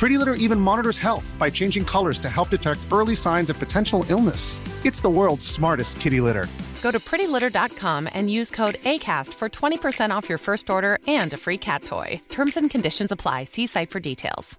Pretty Litter even monitors health by changing colors to help detect early signs of potential illness. It's the world's smartest kitty litter. Go to prettylitter.com and use code ACAST for 20% off your first order and a free cat toy. Terms and conditions apply. See site for details.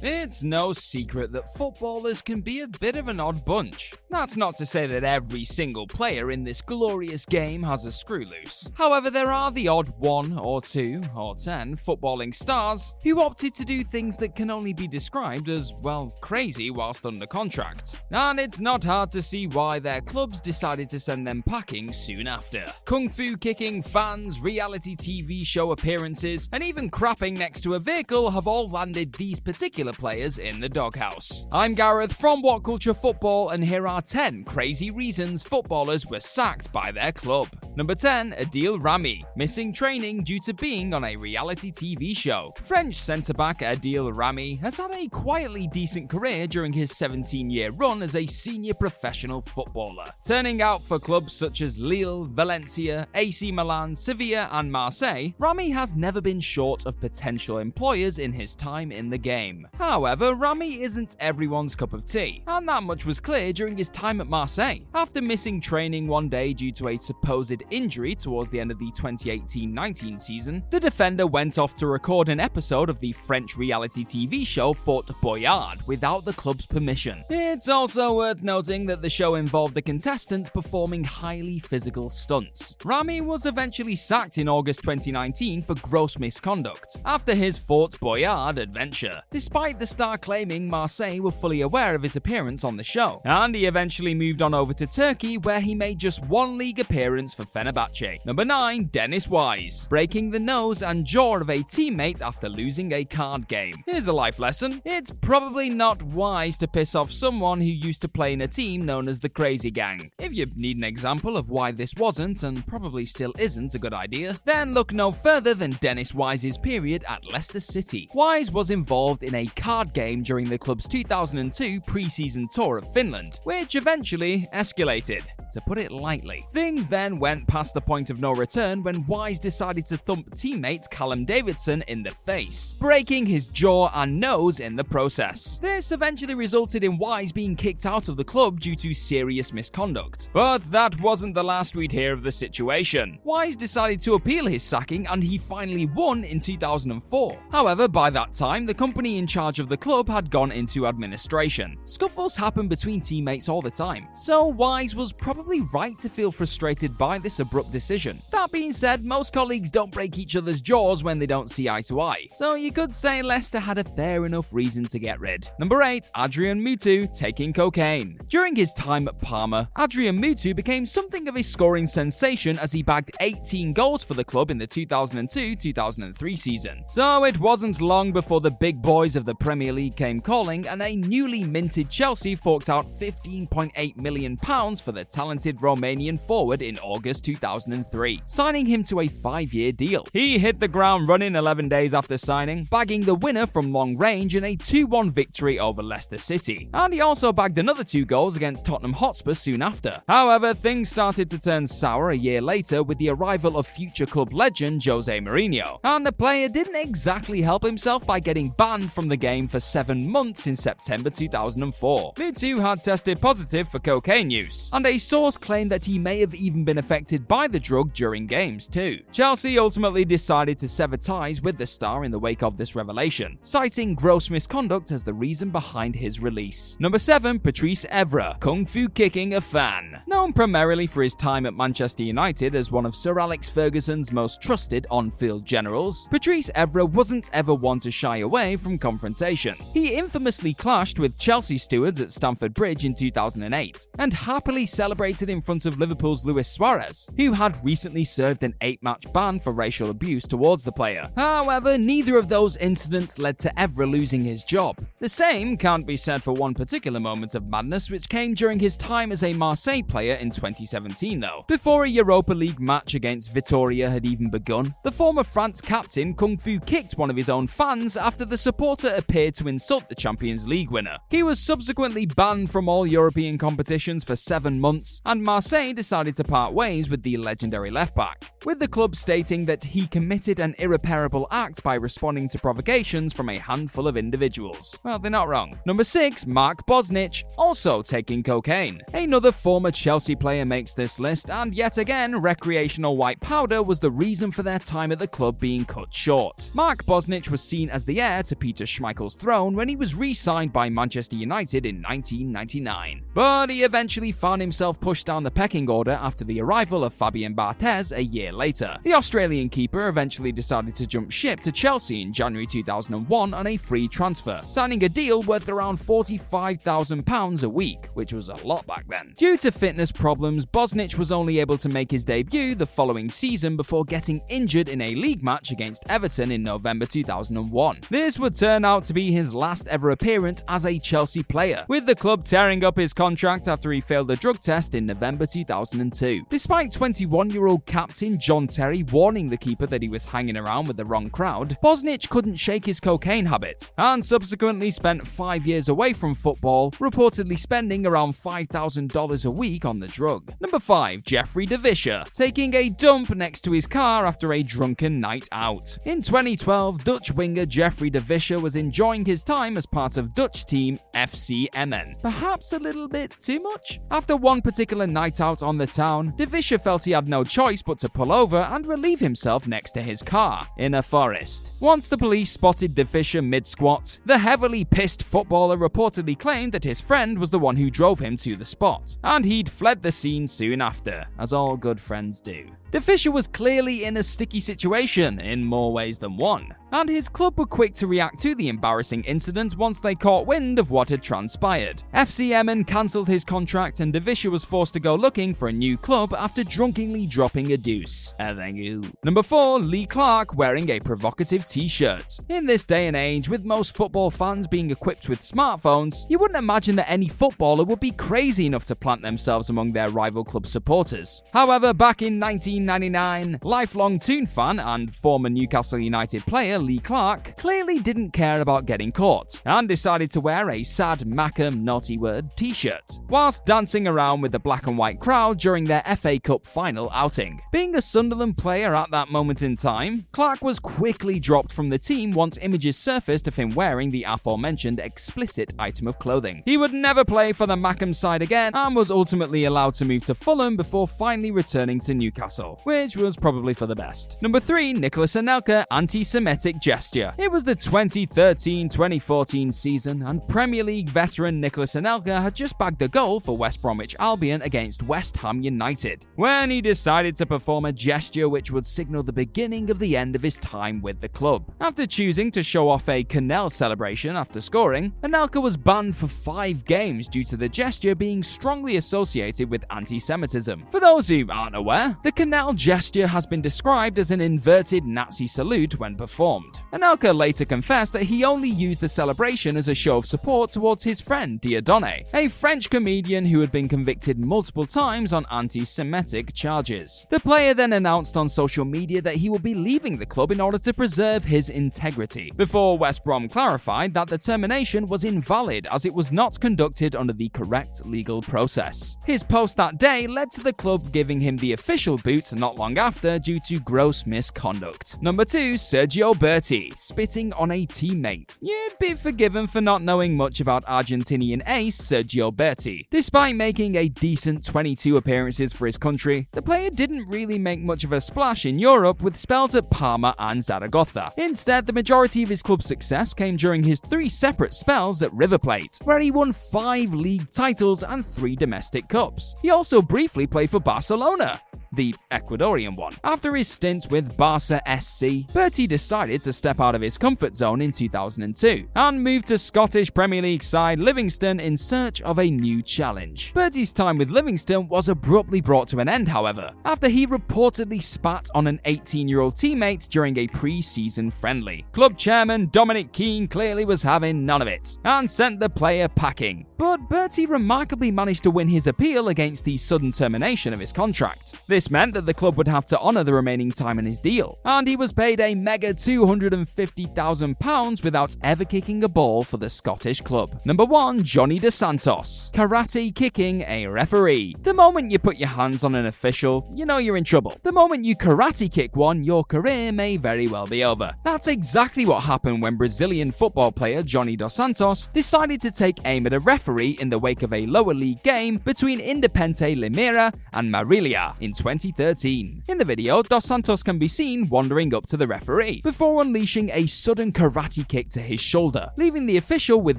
It's no secret that footballers can be a bit of an odd bunch. That's not to say that every single player in this glorious game has a screw loose. However, there are the odd one or two or ten footballing stars who opted to do things that can only be described as, well, crazy whilst under contract. And it's not hard to see why their clubs decided to send them packing soon after. Kung fu kicking, fans, reality TV show appearances, and even crapping next to a vehicle have all landed these particular players in the doghouse. I'm Gareth from What Culture Football, and here are 10 crazy reasons footballers were sacked by their club. Number 10, Adil Rami, missing training due to being on a reality TV show. French centre back Adil Rami has had a quietly decent career during his 17 year run as a senior professional footballer, turning out for clubs such as Lille, Valencia, AC Milan, Sevilla, and Marseille. Rami has never been short of potential employers in his time in the game. However, Rami isn't everyone's cup of tea, and that much was clear during his time at Marseille. After missing training one day due to a supposed injury towards the end of the 2018 19 season, the defender went off to record an episode of the French reality TV show Fort Boyard without the club's permission. It's also worth noting that the show involved the contestants performing highly physical stunts. Rami was eventually sacked in August 2019 for gross misconduct after his Fort Boyard adventure, despite the star claiming Marseille were fully aware of his appearance on the show. And he eventually moved on over to Turkey, where he made just one league appearance for Fenerbahce. Number 9, Dennis Wise, breaking the nose and jaw of a teammate after losing a card game. Here's a life lesson it's probably not wise to piss off someone who used to play in a team known as the Crazy Gang. If you need an example of why this wasn't, and probably still isn't, a good idea, then look no further than Dennis Wise's period at Leicester City. Wise was involved in a card game during the club's 2002 pre-season tour of Finland, which eventually escalated. To put it lightly, things then went past the point of no return when Wise decided to thump teammate Callum Davidson in the face, breaking his jaw and nose in the process. This eventually resulted in Wise being kicked out of the club due to serious misconduct. But that wasn't the last we'd hear of the situation. Wise decided to appeal his sacking and he finally won in 2004. However, by that time, the company in charge of the club had gone into administration. Scuffles happen between teammates all the time, so Wise was probably right to feel frustrated by this abrupt decision. That being said, most colleagues don't break each other's jaws when they don't see eye to eye, so you could say Leicester had a fair enough reason to get rid. Number 8, Adrian Mutu taking cocaine. During his time at Parma, Adrian Mutu became something of a scoring sensation as he bagged 18 goals for the club in the 2002-2003 season. So it wasn't long before the big boys of the Premier League came calling and a newly minted Chelsea forked out 15.8 million pounds for the talented Romanian forward in August 2003, signing him to a 5-year deal. He hit the ground running 11 days after signing, bagging the winner from long range in a 2-1 victory over Leicester City. And he also bagged another two goals against Tottenham Hotspur soon after. However, things started to turn sour a year later with the arrival of future club legend Jose Mourinho. And the player didn't exactly help himself by getting banned from the game for 7 months in September 2004. Mutu had tested positive for cocaine use, and a source claimed that he may have even been affected by the drug during games too. Chelsea ultimately decided to sever ties with the star in the wake of this revelation, citing gross misconduct as the reason behind his release. Number 7, Patrice Evra, kung fu kicking a fan. Known primarily for his time at Manchester United as one of Sir Alex Ferguson's most trusted on-field generals, Patrice Evra wasn't ever one to shy away from confrontation. He infamously clashed with Chelsea stewards at Stamford Bridge in 2008 and happily celebrated in front of Liverpool's Luis Suarez, who had recently served an eight-match ban for racial abuse towards the player. However, neither of those incidents led to Evra losing his job. The same can't be said for one particular moment of madness which came during his time as a Marseille player in 2017 though. Before a Europa League match against Vitoria had even begun, the former France captain Kung Fu kicked one of his own fans after the supporter appeared to insult the Champions League winner. He was subsequently banned from all European competitions for seven months, and Marseille decided to part ways with the legendary left back, with the club stating that he committed an irreparable act by responding to provocations from a handful of individuals. Well, they're not wrong. Number 6, Mark Bosnich, also taking cocaine. Another former Chelsea player makes this list, and yet again, recreational white powder was the reason for their time at the club being cut short. Mark Bosnich was seen as the heir to Peter Schmeichel's throne when he was re signed by Manchester United in 1999. But he eventually found himself pushed down the pecking order after the arrival of Fabien Barthez a year later. The Australian keeper eventually decided to jump ship to Chelsea in January 2001 on a free transfer, signing a deal worth around £45,000 a week, which was a lot back then. Due to fitness problems, Bosnich was only able to make his debut the following season before getting injured in a league match against Everton in November 2001. This would turn out to be his last ever appearance as a Chelsea player, with the club tearing up his contract after he failed a drug test in November 2002. Despite 21 year old captain John Terry warning the keeper that he was hanging around with the wrong crowd, Bosnich couldn't shake his cocaine habit and subsequently spent five years away from football, reportedly spending around $5,000 a week on the drug. Number 5. Jeffrey DeVischer, taking a dump next to his car after a drunken night out. In 2012, Dutch winger Jeffrey DeVischer was enjoying his time as part of Dutch team FC Emmen. Perhaps a little bit too much? After one particular night out on the town, DeVischer felt he had no choice but to pull over and relieve himself next to his car in a forest. Once the police spotted DeVischer mid squat, the heavily pissed footballer reportedly claimed that his friend was the one who drove him to the spot, and he'd fled the scene soon after, as all good friends do. DeVischer was clearly in a sticky situation in more ways than one, and his club were quick to react to the embarrassing incident once they caught wind of what had transpired. FC Emmen cancelled his contract and De DeVischer was forced to go looking for a new club after drunkenly dropping a deuce. Thank you. Number 4, Lee Clark wearing a provocative t-shirt. In this day and age, with most football fans being equipped with smartphones, you wouldn't imagine that any footballer would be crazy enough to plant themselves among their rival club supporters. However, back in 1999, lifelong Toon fan and former Newcastle United player Lee Clark clearly didn't care about getting caught and decided to wear a sad Mackem naughty word t-shirt whilst dancing around with the black and white crowd during their FA Cup final outing. Being a Sunderland player at that moment in time, Clark was quickly dropped from the team once images surfaced of him wearing the aforementioned explicit item of clothing. He would never play for the Mackem side again and was ultimately allowed to move to Fulham before finally returning to Newcastle, which was probably for the best. Number 3, Nicolas Anelka anti-Semitic gesture. It was the 2013-2014 season and Premier League veteran Nicolas Anelka had just bagged a goal for West Bromwich Albion against West Ham United when he decided to perform a gesture which would signal the beginning of the end of his time with the club. After choosing to show off a quenelle celebration after scoring, Anelka was banned for 5 games due to the gesture being strongly associated with anti-Semitism. For those who aren't aware, the quenelle gesture has been described as an inverted Nazi salute when performed. Anelka later confessed that he only used the celebration as a show of support towards his friend Dieudonné, a French comedian who had been convicted multiple times on anti-Semitic charges. The player then announced on social media that he will be leaving the club in order to preserve his integrity, before West Brom clarified that the termination was invalid as it was not conducted under the correct legal process. His post that day led to the club giving him the official boot not long after due to gross misconduct. Number 2, Sergio Berti Berti spitting on a teammate. You'd be forgiven for not knowing much about Argentinian ace Sergio Berti. Despite making a decent 22 appearances for his country, the player didn't really make much of a splash in Europe with spells at Parma and Zaragoza. Instead, the majority of his club's success came during his three separate spells at River Plate, where he won five league titles and three domestic cups. He also briefly played for Barcelona the Ecuadorian one. After his stint with Barca SC, Berti decided to step out of his comfort zone in 2002 and moved to Scottish Premier League side Livingston in search of a new challenge. Berti's time with Livingston was abruptly brought to an end, however, after he reportedly spat on an 18 year old teammate during a pre season friendly. Club chairman Dominic Keane clearly was having none of it and sent the player packing. But Berti remarkably managed to win his appeal against the sudden termination of his contract. This meant that the club would have to honour the remaining time in his deal, and he was paid a mega £250,000 without ever kicking a ball for the Scottish club. Number 1. Johnny Dos Santos. Karate kicking a referee. The moment you put your hands on an official, you know you're in trouble. The moment you karate kick one, your career may very well be over. That's exactly what happened when Brazilian football player Johnny Dos Santos decided to take aim at a referee in the wake of a lower league game between Independente Limeira and Marilia in 2013. In the video, Dos Santos can be seen wandering up to the referee before unleashing a sudden karate kick to his shoulder, leaving the official with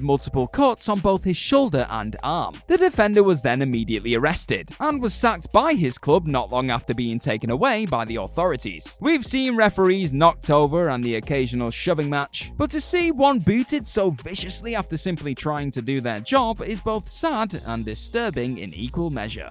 multiple cuts on both his shoulder and arm. The defender was then immediately arrested and was sacked by his club not long after being taken away by the authorities. We've seen referees knocked over and the occasional shoving match, but to see one booted so viciously after simply trying to do their job is both sad and disturbing in equal measure.